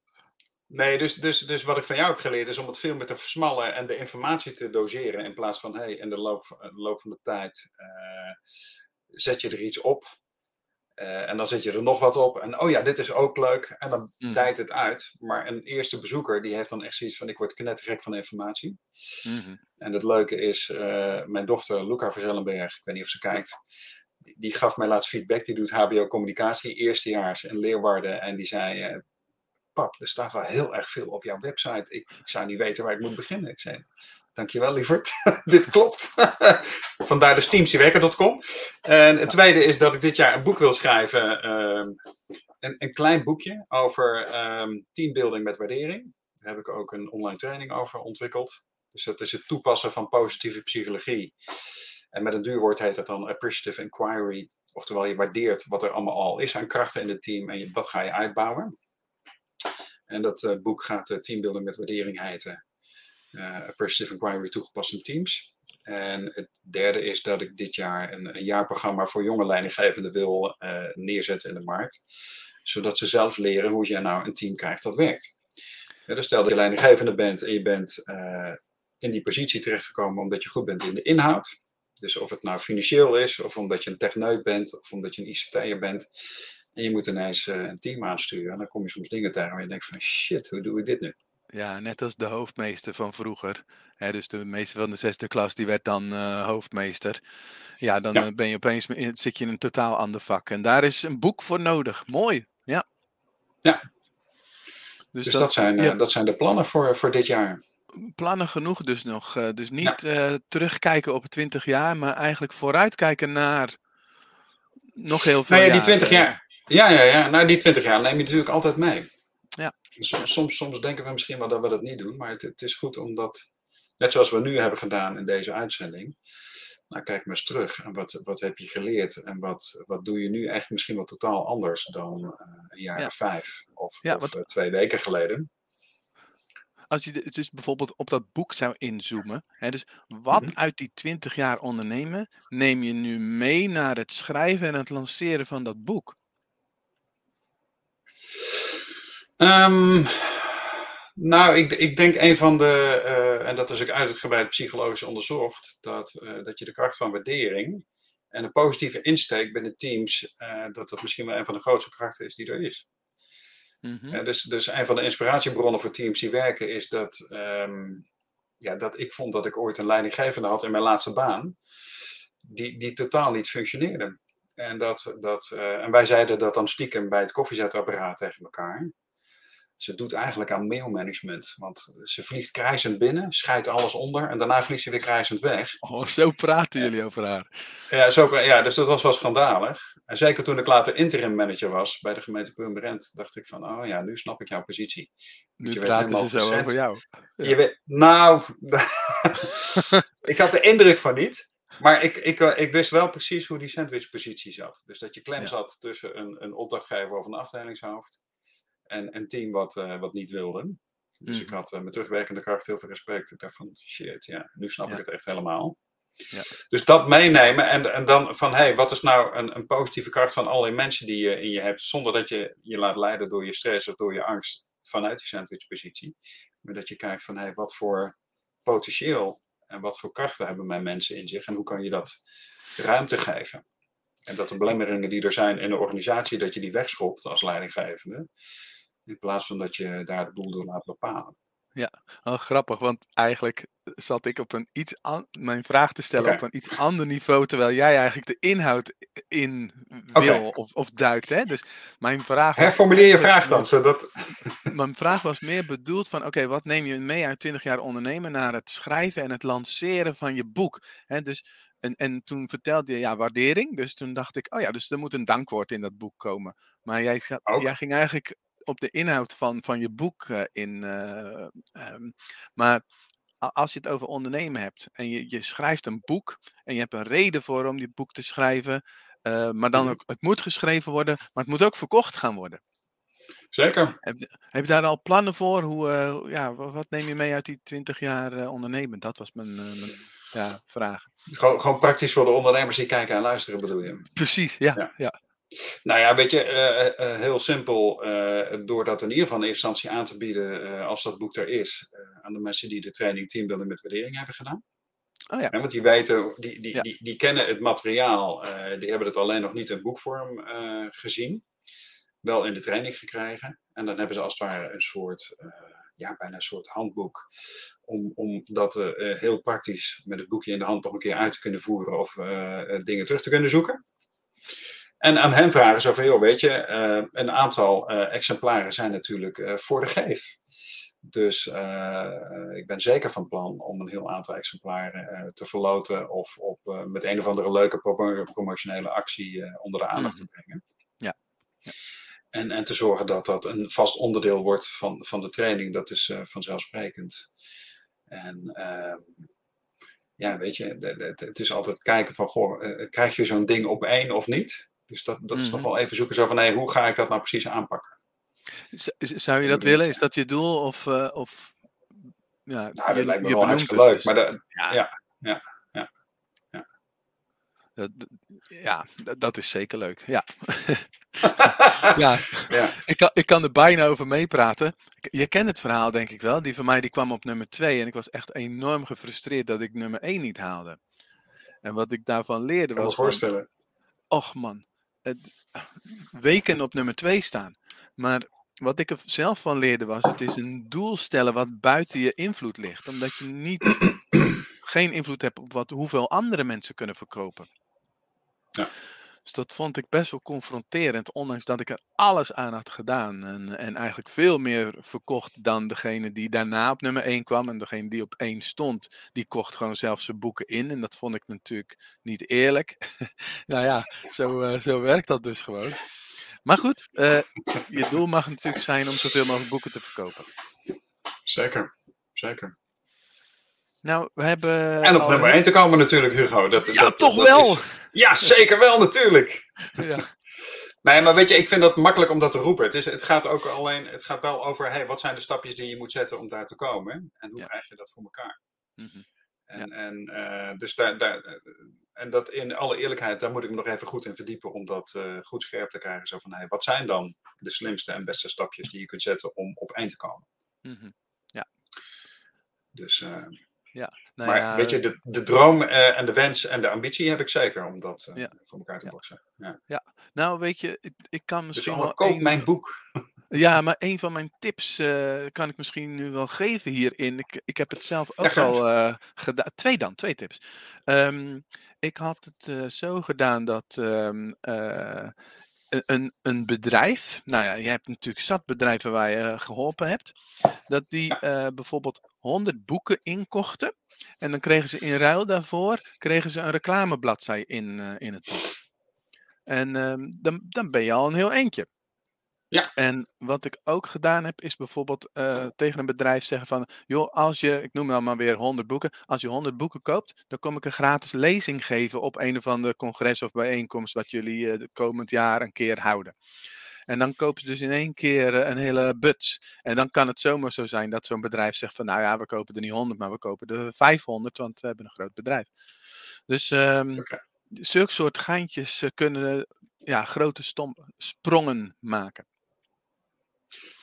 nee, dus, dus, dus wat ik van jou heb geleerd is om het veel meer te versmallen en de informatie te doseren. In plaats van, hey, in de loop, de loop van de tijd uh, zet je er iets op. Uh, en dan zet je er nog wat op. En oh ja, dit is ook leuk. En dan mm. dijt het uit. Maar een eerste bezoeker die heeft dan echt zoiets van: ik word knettergek van informatie. Mm En het leuke is, uh, mijn dochter Luca Verzellenberg, ik weet niet of ze kijkt, die, die, gaf mij laatst feedback. Die doet HBO communicatie, eerstejaars in Leeuwarden. En die zei: uh, Pap, er staat wel heel erg veel op jouw website. Ik, ik zou niet weten waar ik moet beginnen. Ik zei: Dankjewel, lieverd. dit klopt. Vandaar dus teamsdiewerken.com. En het tweede is dat ik dit jaar een boek wil schrijven. Ehm, een, een, klein boekje over um, teambuilding met waardering. Daar heb ik ook een online training over ontwikkeld. Dus dat is het toepassen van positieve psychologie. En met een duurwoord heet dat dan appreciative inquiry. Oftewel, je waardeert wat er allemaal al is aan krachten in het team en dat ga je uitbouwen. En dat uh, boek gaat uh, Teambuilding met waardering heten uh, Perspective Inquiry toegepast in Teams. En het derde is dat ik dit jaar een, een jaarprogramma voor jonge leidinggevenden wil uh, neerzetten in de markt. Zodat ze zelf leren hoe je nou een team krijgt dat werkt. Dus stel dat je leidinggevende bent en je bent uh, in die positie terechtgekomen omdat je goed bent in de inhoud. Dus of het nou financieel is, of omdat je een techneut bent, of omdat je een ICT'er bent. En je moet ineens uh, een team aansturen. En dan kom je soms dingen tegen waar je denkt van shit, hoe doe ik dit nu? Ja, net als de hoofdmeester van vroeger. Hè, dus de meester van de zesde klas, die werd dan uh, hoofdmeester. Ja, dan ja. Eh, ben je opeens, zit je in een totaal ander vak. En daar is een boek voor nodig. Mooi, ja. Ja. Dus, dus dat, dat, zijn, uh, dat zijn de plannen voor, voor dit jaar. Plannen genoeg dus nog. Dus niet ja. terugkijken op 20 jaar, maar eigenlijk vooruitkijken naar nog heel veel nou ja, die 20 jaar. Ja, ja, ja. Nou, die 20 jaar neem je natuurlijk altijd mee. Soms, soms, soms denken we misschien wel dat we dat niet doen, maar het, het is goed omdat, net zoals we nu hebben gedaan in deze uitzending, nou kijk maar eens terug en wat, wat heb je geleerd en wat, wat doe je nu echt misschien wel totaal anders dan uh, een jaar of vijf of, of twee weken geleden als je dus bijvoorbeeld op dat boek zou inzoomen, hè, dus wat mhm. uit die 20 jaar ondernemen neem je nu mee naar het schrijven en het lanceren van dat boek? Um, nou, ik, ik denk een van de, uh, en dat is ook uitgebreid psychologisch onderzocht, dat, uh, dat je de kracht van waardering en een positieve insteek binnen teams, uh, dat dat misschien wel een van de grootste krachten is die er is. Mm dus, dus een van de inspiratiebronnen voor teams die werken is dat, um, ja, dat ik vond dat ik ooit een leidinggevende had in mijn laatste baan, die, die totaal niet functioneerde. En, dat, dat, en wij zeiden dat dan stiekem bij het koffiezetapparaat tegen elkaar. Ze doet eigenlijk aan mailmanagement. Want ze vliegt krijzend binnen, scheidt alles onder en daarna vliegt ze weer krijzend weg. Oh, zo praten jullie over haar. Ja, zo, ja, dus dat was wel schandalig. En zeker toen ik later interim manager was bij de gemeente Purmerend, dacht ik van, oh ja, nu snap ik jouw positie. Nu praten ze zo over jou. Je weet, nou, ik had de indruk van niet. Maar ik, ik, eh, ik wist wel precies hoe die sandwichpositie zat. Dus dat je klem zat tussen een, een opdrachtgever of een afdelingshoofd en een team wat, uh, wat niet wilde. Dus ik mhm. had uh, met terugwerkende kracht heel veel respect. Ik dacht van, shit, ja, nu snap ik het echt helemaal. Ja. Dus dat meenemen en, en dan van, hé, hey, wat is nou een, een positieve kracht van alle mensen die je in je hebt, zonder dat je je laat leiden door je stress of door je angst vanuit die sandwichpositie. Maar dat je kijkt van, hé, hey, wat voor potentieel en wat voor krachten hebben mijn mensen in zich en hoe kan je dat ruimte geven. En dat de belemmeringen die er zijn in de organisatie, dat je die wegschopt als leidinggevende. In plaats van dat je daar de boel door laat bepalen. Ja, grappig, want eigenlijk zat ik op een iets mijn vraag te stellen op een iets ander niveau, terwijl jij eigenlijk de inhoud in wil of, of duikt. Hè? Dus mijn vraag. Herformuleer je vraag dan, zodat. Mijn vraag was meer bedoeld van: oké, wat neem je mee uit 20 jaar ondernemen naar het schrijven en het lanceren van je boek? Hè? Dus en, en toen vertelde je ja, waardering. Dus toen dacht ik, oh ja, dus er moet een dankwoord in dat boek komen. Maar jij, jij ging eigenlijk op de inhoud van, van je boek uh, in. Uh, um, maar als je het over ondernemen hebt en je, je schrijft een boek en je hebt een reden voor om die boek te schrijven, uh, maar dan mhm. ook, het moet geschreven worden, maar het moet ook verkocht gaan worden. Zeker. Heb, heb je daar al plannen voor? Hoe, ja, wat neem je mee uit die 20 jaar ondernemen? Dat was mijn, mijn ja, vraag. Gewoon, gewoon praktisch voor de ondernemers die kijken en luisteren, bedoel je? Precies, ja. ja. Nou ja, weet je, uh, uh, heel simpel. Uh, door dat in ieder geval in eerste instantie aan te bieden, als dat boek er is, aan de mensen die de training teambuilding met waardering hebben gedaan. Oh ja. want die weten, die, die, die, die, kennen het materiaal, die hebben het alleen nog niet in boekvorm gezien. Wel in de training gekregen. En dan hebben ze als het ware een soort, ja, bijna een soort handboek om, om dat heel praktisch met het boekje in de hand nog een keer uit te kunnen voeren of dingen terug te kunnen zoeken. En aan hen vragen zo van, joh, weet je, uh, een aantal exemplaren zijn natuurlijk voor de geef. Dus ik ben zeker van plan om een heel aantal exemplaren te verloten of op, met een of andere leuke promotionele actie onder de aandacht te mhm. brengen. Ja. ja. En, en te zorgen dat dat een vast onderdeel wordt van, van de training, dat is vanzelfsprekend. En uh, ja, weet je, het is altijd kijken van, goh, krijg je zo'n ding op één of niet? Dus dat, dat is nog mhm. wel even zoeken zo van, hey, hoe ga ik dat nou precies aanpakken? Zou je dat willen? Is dat je doel? Of, uh, of ja, nou, dat lijkt me wel hartstikke leuk. Dus. Maar de, ja. ja, ja. Ja, dat is zeker leuk. Ja. ja. ja. Ik, kan, ik kan er bijna over meepraten. Je kent het verhaal, denk ik wel. Die van mij die kwam op nummer 2 en ik was echt enorm gefrustreerd dat ik nummer 1 niet haalde. En wat ik daarvan leerde was. Ik kan me voorstellen. och man, het, weken op nummer 2 staan. Maar wat ik er zelf van leerde was: het is een doel stellen wat buiten je invloed ligt. Omdat je niet, geen invloed hebt op wat, hoeveel andere mensen kunnen verkopen. Ja. Dus dat vond ik best wel confronterend, ondanks dat ik er alles aan had gedaan. En, en eigenlijk veel meer verkocht dan degene die daarna op nummer 1 kwam. En degene die op 1 stond, die kocht gewoon zelf zijn boeken in. En dat vond ik natuurlijk niet eerlijk. nou ja, zo, uh, zo werkt dat dus gewoon. Maar goed, uh, je doel mag natuurlijk zijn om zoveel mogelijk boeken te verkopen. Zeker, zeker. Nou, we hebben. En op nummer 1 te komen natuurlijk, Hugo. Dat, ja, dat, toch wel! Ja, zeker wel, natuurlijk. Ja. Nee, maar weet je, ik vind dat makkelijk om dat te roepen. Het, is, het gaat ook alleen, het gaat wel over, hey, wat zijn de stapjes die je moet zetten om daar te komen? En hoe krijg je dat voor elkaar? Mm -hmm. En, ja. en uh, dus daar, daar, en dat in alle eerlijkheid, daar moet ik me nog even goed in verdiepen om dat uh, goed scherp te krijgen. Zo van, hey, wat zijn dan de slimste en beste stapjes die je kunt zetten om op één te komen? Mm -hmm. Ja. Dus, uh, ja. Nou maar ja, weet je, de, de droom uh, en de wens en de ambitie heb ik zeker om dat uh, ja. voor elkaar te boksen. Ja. ja, nou weet je, ik, ik kan misschien dus wel... koop een... mijn boek. Ja, maar een van mijn tips uh, kan ik misschien nu wel geven hierin. Ik, ik heb het zelf ook al gedaan. Twee dan, twee tips. Um, ik had het zo gedaan dat um, een, een bedrijf, nou ja, je hebt natuurlijk zat bedrijven waar je geholpen hebt, dat die uh, bijvoorbeeld 100 boeken inkochten. En dan kregen ze in ruil daarvoor kregen ze een reclamebladzij in, uh, in het boek. En uh, dan, dan ben je al een heel eentje. Ja. En wat ik ook gedaan heb, is bijvoorbeeld uh, tegen een bedrijf zeggen van, joh, als je, ik noem nou maar weer 100 boeken, als je 100 boeken koopt, dan kom ik een gratis lezing geven op een of andere congres of bijeenkomst wat jullie uh, de komend jaar een keer houden. En dan kopen ze dus in één keer uh, een hele buts. En dan kan het zomaar zo zijn dat zo'n bedrijf zegt van, nou ja, we kopen er niet 100, maar we kopen er 500, want we hebben een groot bedrijf. Dus um, okay. zulke soort geintjes kunnen ja, grote stom sprongen maken.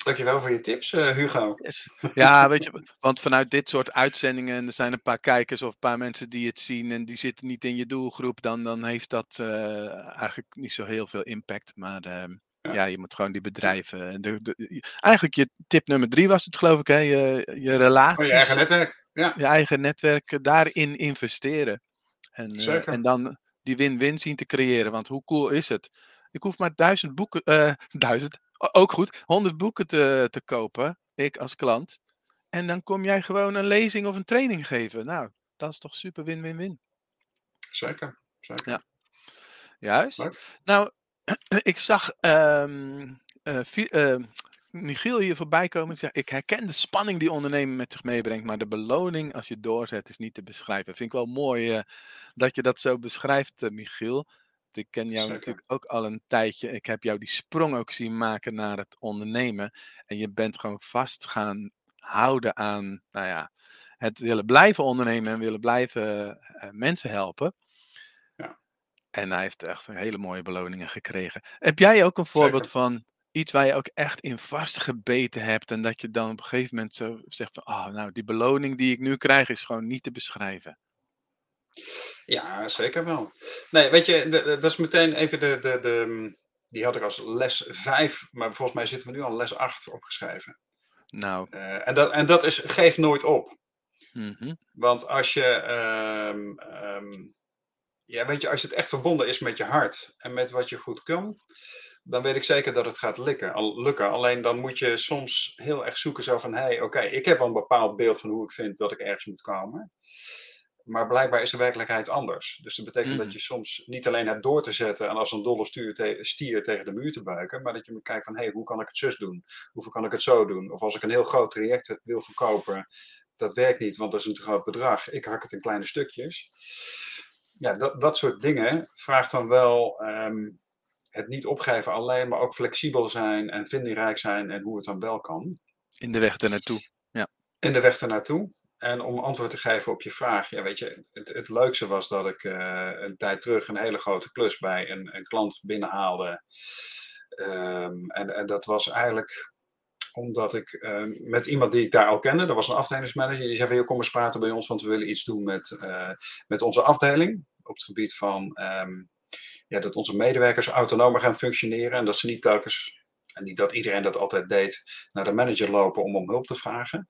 Dankjewel voor je tips, uh, Hugo. Yes. Ja, weet je, want vanuit dit soort uitzendingen, er zijn een paar kijkers of een paar mensen die het zien en die zitten niet in je doelgroep, dan, dan heeft dat uh, eigenlijk niet zo heel veel impact. Maar uh, ja. ja. je moet gewoon die bedrijven. De, de, eigenlijk je tip nummer drie was het, geloof ik, hè? Je, je relaties. Oh, je eigen netwerk. Ja. Je eigen netwerk, daarin investeren. En, uh, en dan die win-win zien te creëren. Want hoe cool is het? Ik hoef maar duizend boeken, duizend, ook goed, 100 boeken te, te kopen, ik als klant. En dan kom jij gewoon een lezing of een training geven. Nou, dat is toch super win-win-win. Zeker, zeker. Ja. Juist. Leuk. Nou, ik zag um, uh, uh, Michiel hier voorbij komen. Ik, zeg, ik herken de spanning die ondernemen met zich meebrengt, maar de beloning als je doorzet is niet te beschrijven. Vind ik wel mooi uh, dat je dat zo beschrijft, Michiel. Ik ken jou Zeker. natuurlijk ook al een tijdje. Ik heb jou die sprong ook zien maken naar het ondernemen. En je bent gewoon vast gaan houden aan, nou ja, het willen blijven ondernemen en willen blijven uh, mensen helpen. Ja. En hij heeft echt hele mooie beloningen gekregen. Heb jij ook een voorbeeld Zeker. van iets waar je ook echt in vastgebeten hebt en dat je dan op een gegeven moment zo zegt van, oh, nou, die beloning die ik nu krijg is gewoon niet te beschrijven? Ja, zeker wel. Nee, weet je, dat is meteen even de, de, de. Die had ik als les 5, maar volgens mij zitten we nu al les 8 opgeschreven. Nou. Uh, en, dat, en dat is geef nooit op. Mm -hmm. Want als je. Um, um, ja, weet je, als het echt verbonden is met je hart en met wat je goed kan, dan weet ik zeker dat het gaat lukken. Al, lukken. Alleen dan moet je soms heel erg zoeken zo van, hé, hey, oké, okay, ik heb wel een bepaald beeld van hoe ik vind dat ik ergens moet komen. Maar blijkbaar is de werkelijkheid anders. Dus dat betekent mm. dat je soms niet alleen hebt door te zetten en als een dolle stuur te stier tegen de muur te buiken, maar dat je moet kijken van, hé, hey, hoe kan ik het zus doen? Hoeveel kan ik het zo doen? Of als ik een heel groot traject wil verkopen, dat werkt niet, want dat is een te groot bedrag. Ik hak het in kleine stukjes. Ja, dat, dat soort dingen vraagt dan wel um, het niet opgeven alleen, maar ook flexibel zijn en vindingrijk zijn en hoe het dan wel kan. In de weg ernaartoe. Ja. In de weg ernaartoe. En om antwoord te geven op je vraag, ja, weet je, het, het leukste was dat ik uh, een tijd terug een hele grote klus bij een, een klant binnenhaalde. Um, en, en dat was eigenlijk omdat ik uh, met iemand die ik daar al kende, dat was een afdelingsmanager, die zei van, kom eens praten bij ons, want we willen iets doen met, uh, met onze afdeling. Op het gebied van um, ja, dat onze medewerkers autonomer gaan functioneren en dat ze niet telkens, en niet dat iedereen dat altijd deed, naar de manager lopen om om hulp te vragen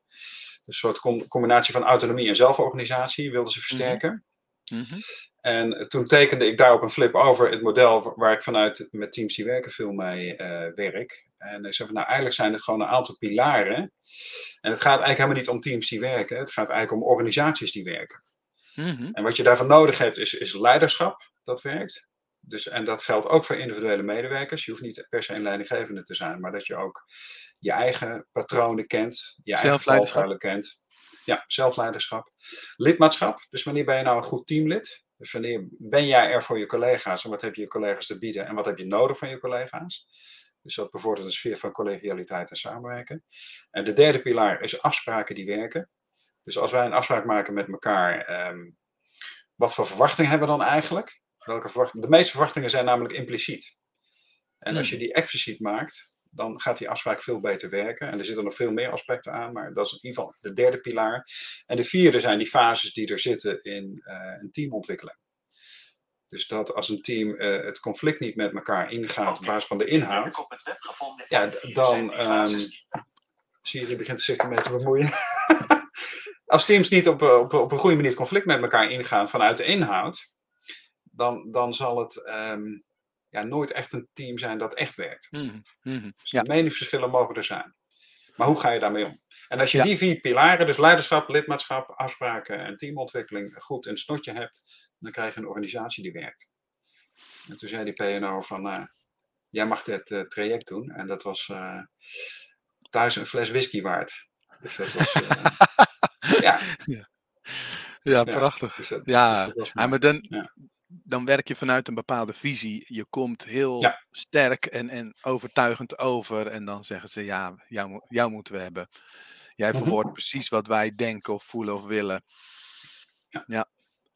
een soort combinatie van autonomie en zelforganisatie wilden ze versterken. Mm -hmm. En toen tekende ik daarop een flip over het model waar ik vanuit met teams die werken veel mee uh, werk. En ik zei van nou eigenlijk zijn het gewoon een aantal pilaren. En het gaat eigenlijk helemaal niet om teams die werken. Het gaat eigenlijk om organisaties die werken. Mm -hmm. En wat je daarvoor nodig hebt is, is leiderschap dat werkt. Dus, en dat geldt ook voor individuele medewerkers. Je hoeft niet per se een leidinggevende te zijn, maar dat je ook je eigen patronen kent, je eigen valkuilen kent. Ja, zelfleiderschap. Lidmaatschap. Dus wanneer ben je nou een goed teamlid? Dus wanneer ben jij er voor je collega's en wat heb je je collega's te bieden en wat heb je nodig van je collega's? Dus dat bevordert een sfeer van collegialiteit en samenwerken. En de derde pilaar is afspraken die werken. Dus als wij een afspraak maken met elkaar, ehm, wat voor verwachtingen hebben we dan eigenlijk? Welke? De meeste verwachtingen zijn namelijk impliciet. En als je hmm. die expliciet maakt, dan gaat die afspraak veel beter werken. En er zitten nog veel meer aspecten aan, maar dat is in ieder geval de derde pilaar. En de vierde zijn die fases die er zitten in uh, een teamontwikkeling. Dus dat als een team uh, het conflict niet met elkaar ingaat op basis van de inhoud, ja, dan um, Siri begint zich ermee te bemoeien. als teams niet op, op, op een goede manier het conflict met elkaar ingaan vanuit de inhoud, dan, dan zal het um, ja, nooit echt een team zijn dat echt werkt. Mm -hmm. Dus ja. meningsverschillen mogen er zijn. Maar hoe ga je daarmee om? En als je die vier pilaren, dus leiderschap, lidmaatschap, afspraken en teamontwikkeling, goed in het snotje hebt, dan krijg je een organisatie die werkt. En toen zei die PNO van, uh, jij mag dit uh, traject doen. En dat was uh, thuis een fles whisky waard. Dus dat was, ja. ja. Ja, prachtig. Dus dat, ja, dus dat ja, maar dan, ja dan werk je vanuit een bepaalde visie. Je komt heel sterk en, en overtuigend over. En dan zeggen ze, ja, jou, jou moeten we hebben. Jij mhm. verwoordt precies wat wij denken of voelen of willen. Ja. ja.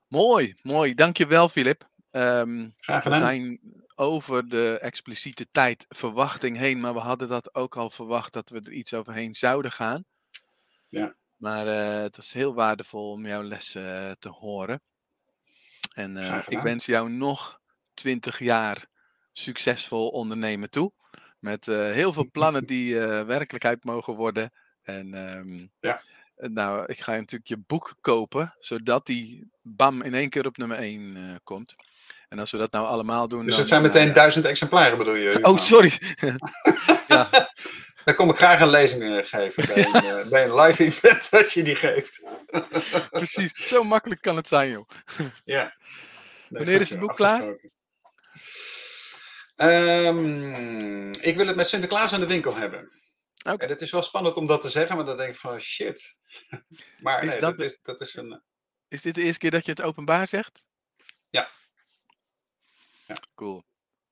Mooi, mooi. Dankjewel, Filip. Um, we zijn over de expliciete tijd verwachting heen, maar we hadden dat ook al verwacht dat we er iets overheen zouden gaan. Ja. Maar uh, het was heel waardevol om jouw lessen te horen. En uh, ik wens jou nog 20 jaar succesvol ondernemen toe. Met uh, heel veel plannen die uh, werkelijkheid mogen worden. En um, ja. nou, ik ga natuurlijk je boek kopen, zodat die bam in één keer op nummer 1 komt. En als we dat nou allemaal doen. Dus dan, het zijn meteen duizend exemplaren, bedoel je? Oh, sorry. ja. Dan kom ik graag een lezing geven bij een, bij een live event als je die geeft. Precies, zo makkelijk kan het zijn, joh. Ja. Wanneer is het boek klaar? Um, ik wil het met Sinterklaas aan de winkel hebben. Okay. En het is wel spannend om dat te zeggen, maar dan denk ik van shit. maar is nee, dat, dat, is, dat is een. Is dit de eerste keer dat je het openbaar zegt? Ja. ja. Cool.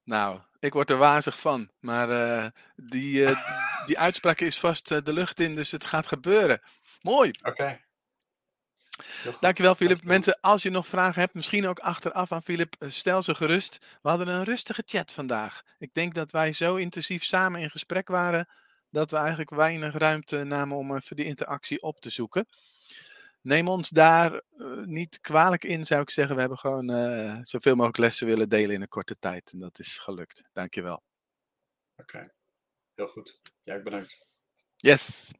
Nou, ik word er wazig van. Maar uh, die, uh, die uitspraak is vast uh, de lucht in, dus het gaat gebeuren. Mooi. Oké. Okay. Dankjewel, Filip. Mensen, als je nog vragen hebt, misschien ook achteraf aan Filip, eh, stel ze gerust. We hadden een rustige chat vandaag. Ik denk dat wij zo intensief samen in gesprek waren, dat we eigenlijk weinig ruimte namen om even die interactie op te zoeken. Neem ons daar uh, niet kwalijk in, zou ik zeggen. We hebben gewoon uh, zoveel mogelijk lessen willen delen in een korte tijd. En dat is gelukt. Dankjewel. Oké, okay. Heel goed. Ja, bedankt. Yes.